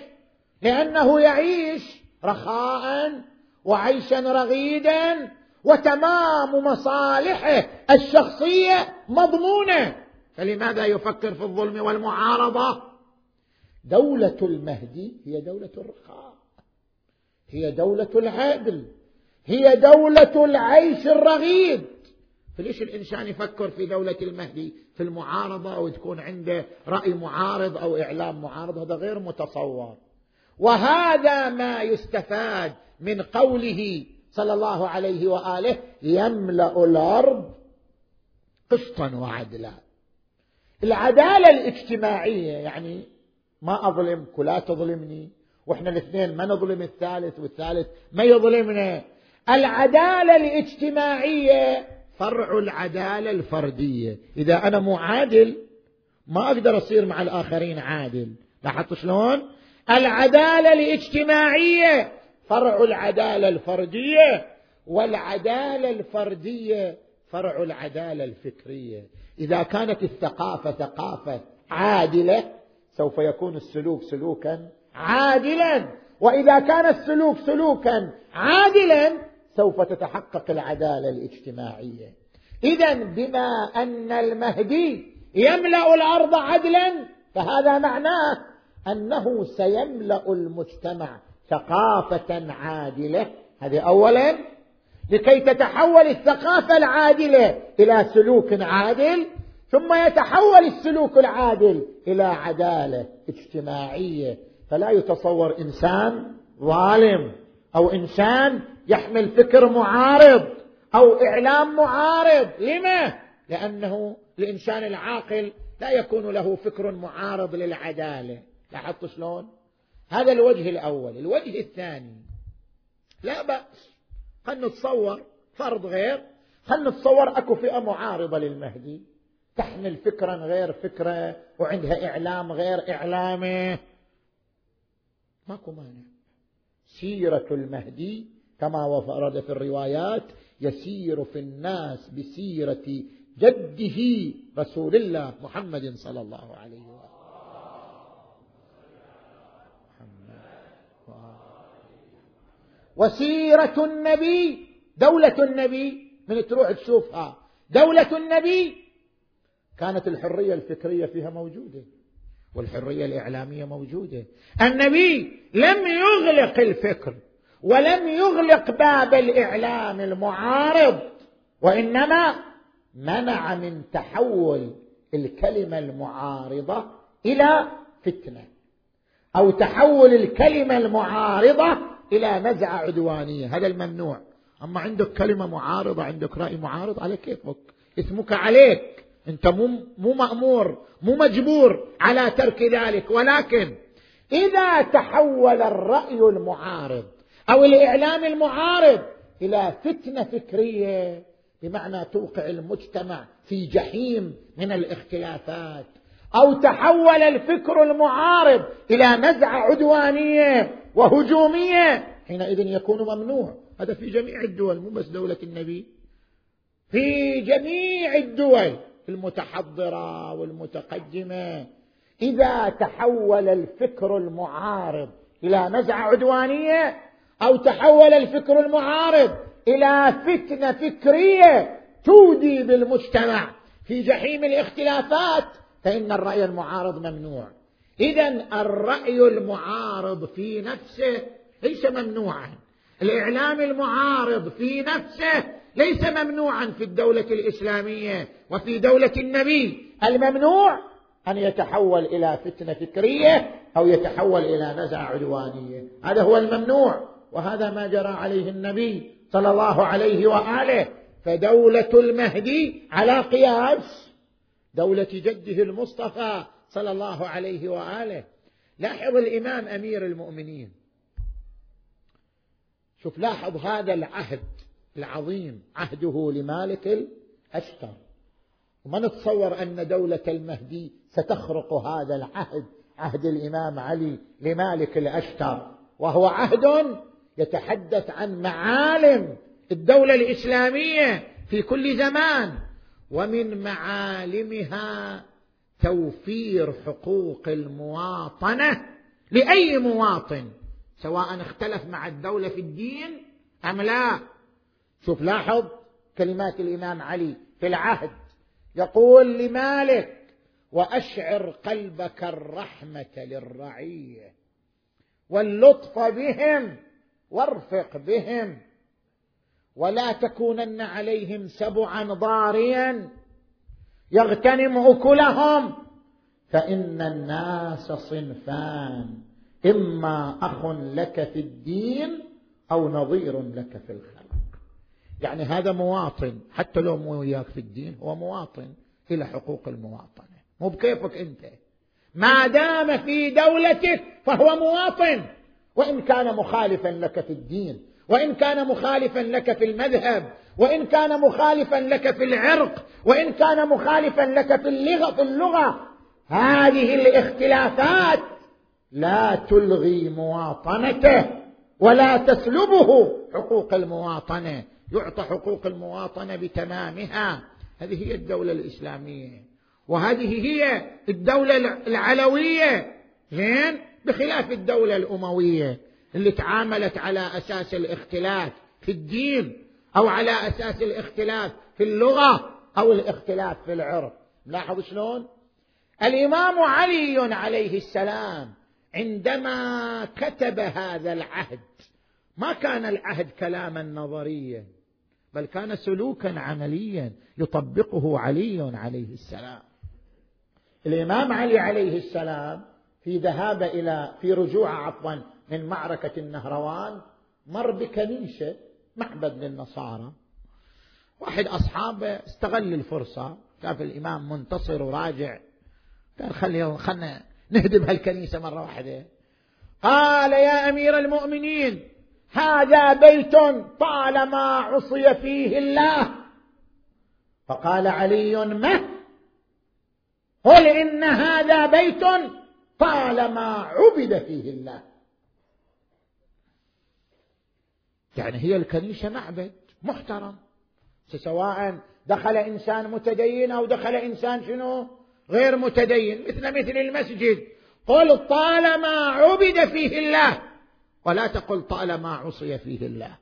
لأنه يعيش رخاء وعيشا رغيدا وتمام مصالحه الشخصية مضمونة. فلماذا يفكر في الظلم والمعارضة؟ دولة المهدي هي دولة الرخاء هي دولة العدل هي دولة العيش الرغيد. فليش الإنسان يفكر في دولة المهدي؟ في المعارضة أو تكون عنده رأي معارض أو إعلام معارض هذا غير متصور. وهذا ما يستفاد من قوله صلى الله عليه وآله يملأ الأرض قسطا وعدلا. العدالة الاجتماعية يعني ما اظلمك ولا تظلمني وإحنا الاثنين ما نظلم الثالث والثالث ما يظلمنا. العدالة الاجتماعية فرع العدالة الفردية. إذا أنا مو عادل ما أقدر أصير مع الآخرين عادل. لاحظت شلون؟ العدالة الاجتماعية فرع العدالة الفردية. والعدالة الفردية فرع العدالة الفكرية. إذا كانت الثقافة ثقافة عادلة سوف يكون السلوك سلوكا عادلا. وإذا كان السلوك سلوكا عادلا سوف تتحقق العدالة الاجتماعية. اذا بما أن المهدي يملأ الأرض عدلا فهذا معناه أنه سيملأ المجتمع ثقافة عادلة. هذه اولا. لكي تتحول الثقافة العادلة إلى سلوك عادل ثم يتحول السلوك العادل إلى عدالة اجتماعية. فلا يتصور إنسان ظالم. أو إنسان يحمل فكر معارض أو إعلام معارض. لما؟ لأنه الإنسان العاقل لا يكون له فكر معارض للعدالة. لاحظت شلون؟ هذا الوجه الأول. الوجه الثاني لا بأس. خلنا نتصور فرض غير. خلنا نتصور أكو فئة معارضة للمهدي. تحمل فكرا غير فكرة وعندها إعلام غير إعلامه. ماكو مانع. سيرة المهدي كما ورد في الروايات يسير في الناس بسيرة جده رسول الله محمد صلى الله عليه وسلم. وسيرة النبي دولة النبي من تروح تشوفها. دولة النبي كانت الحرية الفكرية فيها موجودة. والحرية الإعلامية موجودة. النبي لم يغلق الفكر ولم يغلق باب الإعلام المعارض وإنما منع من تحول الكلمة المعارضة إلى فتنة أو تحول الكلمة المعارضة إلى نزعة عدوانية. هذا الممنوع. أما عندك كلمة معارضة عندك رأي معارض على كيفك؟ اسمك عليك. أنت مو, مو مأمور مو مجبور على ترك ذلك. ولكن إذا تحول الرأي المعارض أو الإعلام المعارض إلى فتنة فكرية بمعنى توقع المجتمع في جحيم من الاختلافات أو تحول الفكر المعارض إلى نزعه عدوانية وهجومية حينئذ يكون ممنوع. هذا في جميع الدول مو بس دولة النبي في جميع الدول. المتحضرة والمتقدمة. إذا تحول الفكر المعارض إلى نزعه عدوانية أو تحول الفكر المعارض إلى فتنة فكرية تودي بالمجتمع في جحيم الاختلافات فإن الرأي المعارض ممنوع. إذا الرأي المعارض في نفسه ليس ممنوعا. الإعلام المعارض في نفسه ليس ممنوعا في الدولة الإسلامية وفي دولة النبي. الممنوع أن يتحول إلى فتنة فكرية أو يتحول إلى نزعة عدوانية. هذا هو الممنوع وهذا ما جرى عليه النبي صلى الله عليه وآله. فدولة المهدي على قياس دولة جده المصطفى صلى الله عليه وآله. لاحظ الإمام أمير المؤمنين. شوف لاحظ هذا العهد العظيم عهده لمالك الأشتر. وما نتصور أن دولة المهدي ستخرق هذا العهد عهد الإمام علي لمالك الأشتر وهو عهد يتحدث عن معالم الدولة الإسلامية في كل زمان ومن معالمها توفير حقوق المواطنة لأي مواطن سواء اختلف مع الدولة في الدين أم لا. شوف لاحظ كلمات الإمام علي في العهد. يقول لمالك وأشعر قلبك الرحمة للرعية. واللطف بهم وارفق بهم. ولا تكونن عليهم سبعا ضاريا. يغتنم أكلهم. فإن الناس صنفان إما أخ لك في الدين أو نظير لك في الخلق يعني هذا مواطن حتى لو مو وياك في الدين هو مواطن إلى حقوق المواطنة. مو بكيفك أنت. ما دام في دولتك فهو مواطن. وإن كان مخالفا لك في الدين وإن كان مخالفا لك في المذهب وإن كان مخالفا لك في العرق وإن كان مخالفا لك في اللغة في اللغة هذه الاختلافات لا تلغي مواطنته ولا تسلبه حقوق المواطنة. يعطى حقوق المواطنة بتمامها. هذه هي الدولة الإسلامية. وهذه هي الدولة العلوية. زين؟ بخلاف الدولة الأموية اللي تعاملت على أساس الاختلاف في الدين أو على أساس الاختلاف في اللغة أو الاختلاف في العرف. لاحظ شلون؟ الإمام علي عليه السلام عندما كتب هذا العهد ما كان العهد كلاما نظريا. بل كان سلوكا عمليا يطبقه علي عليه السلام. الإمام علي عليه السلام في ذهاب إلى في رجوع عفوا من معركة النهروان مر بكنيسة معبد للنصارى. واحد أصحابه استغل الفرصة شاف الإمام منتصر وراجع. قال خلي خلنا نهدم هالكنيسة مرة واحدة. قال يا أمير المؤمنين هذا بيت طالما عصي فيه الله. فقال علي ما؟ قل إن هذا بيت طالما عبد فيه الله. يعني هي الكنيسة معبد محترم. سواء دخل إنسان متدين أو دخل إنسان شنو؟ غير متدين مثل مثل المسجد. قل طالما عبد فيه الله. ولا تقل طالما عصي فيه الله.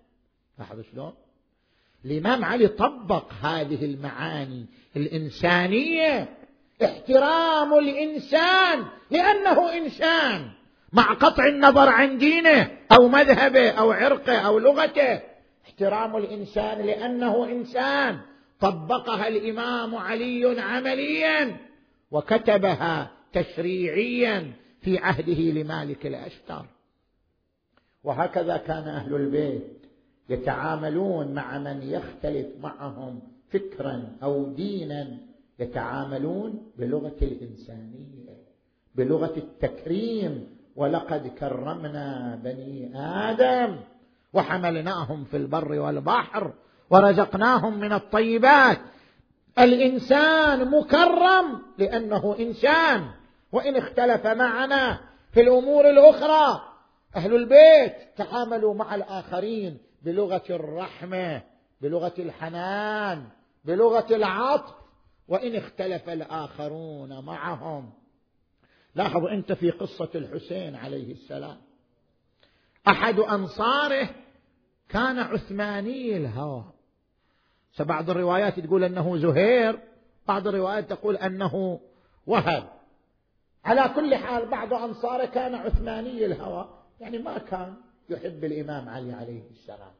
لاحظ شلون؟ الإمام علي طبق هذه المعاني الإنسانية احترام الإنسان لأنه إنسان. مع قطع النظر عن دينه أو مذهبه أو عرقه أو لغته احترام الإنسان لأنه إنسان. طبقها الإمام علي عمليا وكتبها تشريعيا في عهده لمالك الأشتر. وهكذا كان أهل البيت يتعاملون مع من يختلف معهم فكرا أو دينا يتعاملون بلغة الإنسانية بلغة التكريم. ولقد كرمنا بني آدم وحملناهم في البر والبحر ورزقناهم من الطيبات. الإنسان مكرم لأنه إنسان وإن اختلف معنا في الأمور الأخرى أهل البيت تعاملوا مع الآخرين بلغة الرحمة بلغة الحنان بلغة العطف وإن اختلف الآخرون معهم. لاحظ أنت في قصة الحسين عليه السلام. أحد أنصاره كان عثماني الهوى. فبعض الروايات تقول أنه زهير بعض الروايات تقول أنه وهب. على كل حال بعض أنصاره كان عثماني الهوى. يعني ما كان يحب الإمام علي عليه السلام.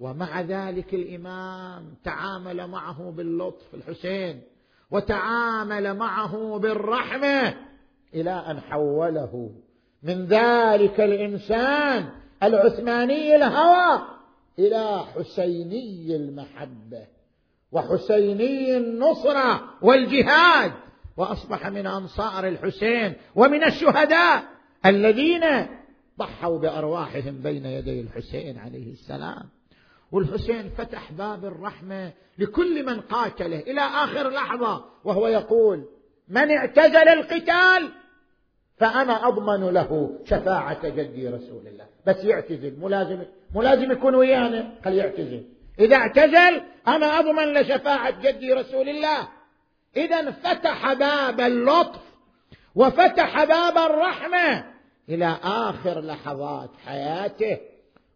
ومع ذلك الإمام تعامل معه باللطف الحسين وتعامل معه بالرحمة إلى أن حوله. من ذلك الإنسان العثماني الهوى إلى حسيني المحبة وحسيني النصرة والجهاد وأصبح من أنصار الحسين ومن الشهداء. الذين ضحوا بأرواحهم بين يدي الحسين عليه السلام. والحسين فتح باب الرحمة لكل من قاتله إلى آخر لحظة وهو يقول من اعتزل القتال فأنا أضمن له شفاعة جدي رسول الله. بس يعتزل مو لازم مو لازم يكون ويانا قال يعتزل. إذا اعتزل أنا أضمن لشفاعه جدي رسول الله. إذا فتح باب اللطف وفتح باب الرحمة. إلى آخر لحظات حياته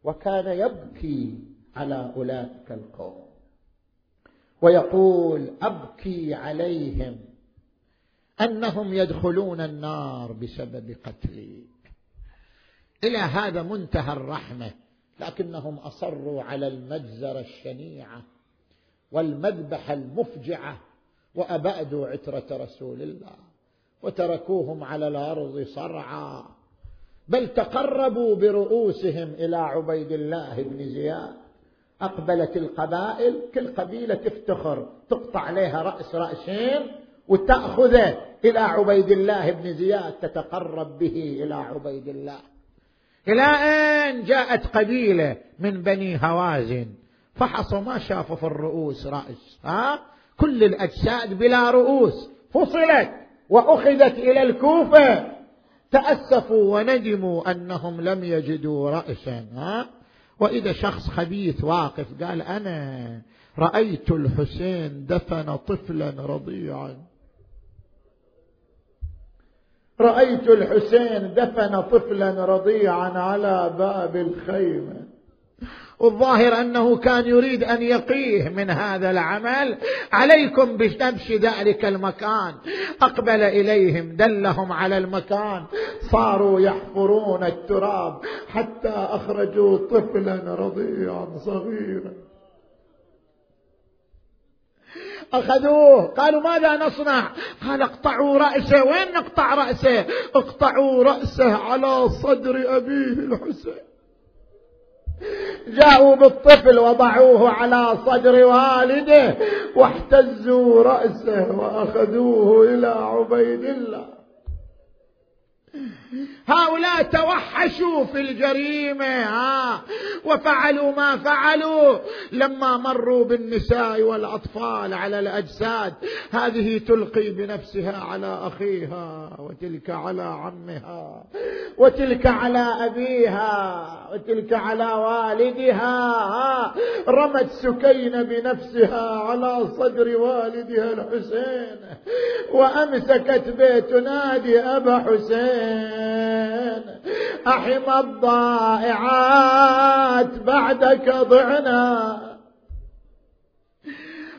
وكان يبكي على أولئك القوم. ويقول أبكي عليهم أنهم يدخلون النار بسبب قتلي. إلى هذا منتهى الرحمة لكنهم أصروا على المجزره الشنيعة والمذبحه المفجعة وأبادوا عترة رسول الله وتركوهم على الأرض صرعى بل تقربوا برؤوسهم إلى عبيد الله بن زياد. أقبلت القبائل كل قبيله تفتخر تقطع عليها رأس رأسين وتاخذه إلى عبيد الله بن زياد تتقرب به إلى عبيد الله. إلى ان جاءت قبيلة من بني هوازن؟ فحصوا ما شافوا في الرؤوس رأس ها؟ كل الأجساد بلا رؤوس فصلت وأخذت إلى الكوفة. تأسفوا وندموا أنهم لم يجدوا رأسا ها؟ وإذا شخص خبيث واقف قال أنا رأيت الحسين دفن طفلا رضيعا. رأيت الحسين دفن طفلا رضيعا على باب الخيمة. والظاهر أنه كان يريد أن يقيه من هذا العمل. عليكم بنبش ذلك المكان. أقبل إليهم دلهم على المكان. صاروا يحفرون التراب حتى أخرجوا طفلا رضيعا صغيرا. أخذوه. قالوا ماذا نصنع؟ قال اقطعوا رأسه. وين نقطع رأسه؟ اقطعوا رأسه على صدر أبيه الحسين. جاءوا بالطفل وضعوه على صدر والده واحتزوا رأسه وأخذوه إلى عبيد الله. هؤلاء توحشوا في الجريمة ها؟ وفعلوا ما فعلوا. لما مروا بالنساء والأطفال على الأجساد هذه تلقي بنفسها على أخيها وتلك على عمها وتلك على أبيها وتلك على والدها رمت سكين بنفسها على صدر والدها الحسين وأمسكت بيت تنادي أبا حسين. أحم الضائعات بعدك ضعنا.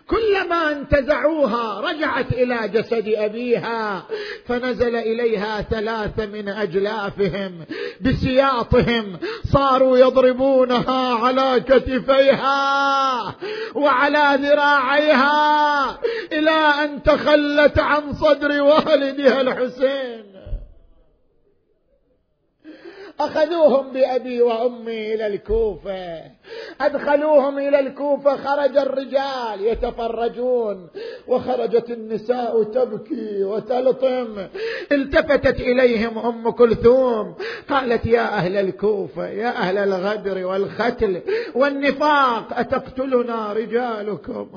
كلما انتزعوها رجعت إلى جسد أبيها فنزل إليها ثلاثة من أجلافهم بسياطهم صاروا يضربونها على كتفيها وعلى ذراعيها إلى أن تخلت عن صدر والدها الحسين. أخذوهم بأبي وأمي إلى الكوفة. أدخلوهم إلى الكوفة خرج الرجال يتفرجون. وخرجت النساء تبكي وتلطم. التفتت إليهم أم كلثوم. قالت يا أهل الكوفة يا أهل الغدر والختل والنفاق أتقتلنا رجالكم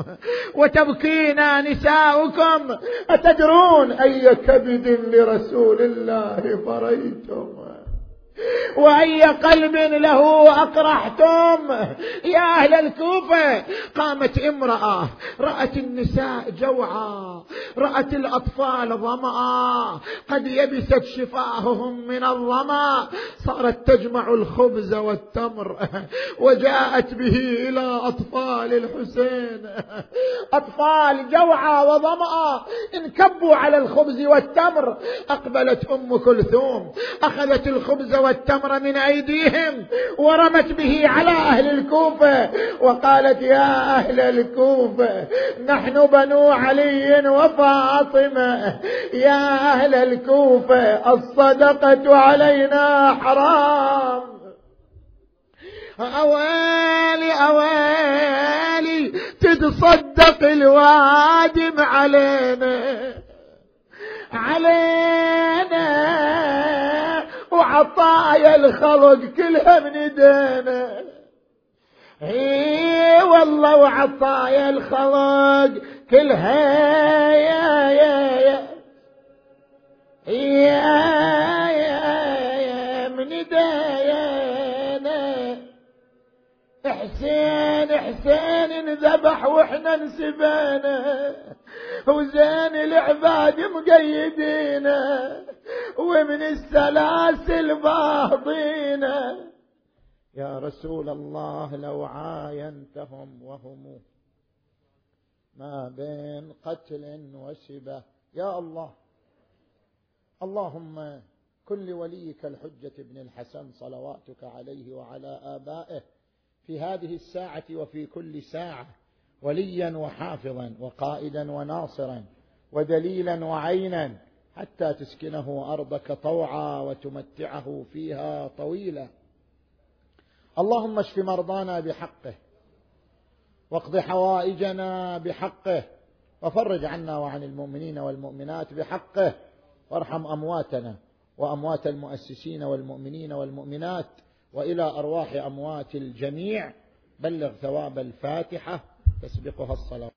وتبكينا نساؤكم؟ أتدرون أي كبد لرسول الله فريتم؟ وأي قلب له أقرحتم. يا أهل الكوفة قامت امرأة رأت النساء جوعا رأت الأطفال ظما قد يبست شفاههم من الظمأ. صارت تجمع الخبز والتمر وجاءت به إلى أطفال الحسين. أطفال جوعا وظمأ انكبوا على الخبز والتمر. أقبلت أم كلثوم أخذت الخبز والتمر من أيديهم ورمت به على أهل الكوفة وقالت يا أهل الكوفة نحن بنو علي وفاطمة. يا أهل الكوفة الصدقة علينا حرام. أويلي أويلي تتصدق الوادم علينا. علينا. وعطايا الخلق كلها من ايدينا إي والله وعطايا الخلق كلها يا يا يا. يا يا, من ايدينا حسين حسين انذبح وإحنا انسبانا وزين العباد مقيدينا ومن السلاسل باهضينا يا رسول الله لو عاينتهم وهم ما بين قتل وسبه يا الله اللهم كن لوليك الحجة ابن الحسن صلواتك عليه وعلى آبائه في هذه الساعة وفي كل ساعة. وليا وحافظا وقائدا وناصرا ودليلا وعينا حتى تسكنه أرضك طوعا وتمتعه فيها طويلا. اللهم اشف مرضانا بحقه واقض حوائجنا بحقه وفرج عنا وعن المؤمنين والمؤمنات بحقه وارحم أمواتنا وأموات المؤسسين والمؤمنين والمؤمنات وإلى أرواح أموات الجميع. بلغ ثواب الفاتحة تسبقها الصلاة.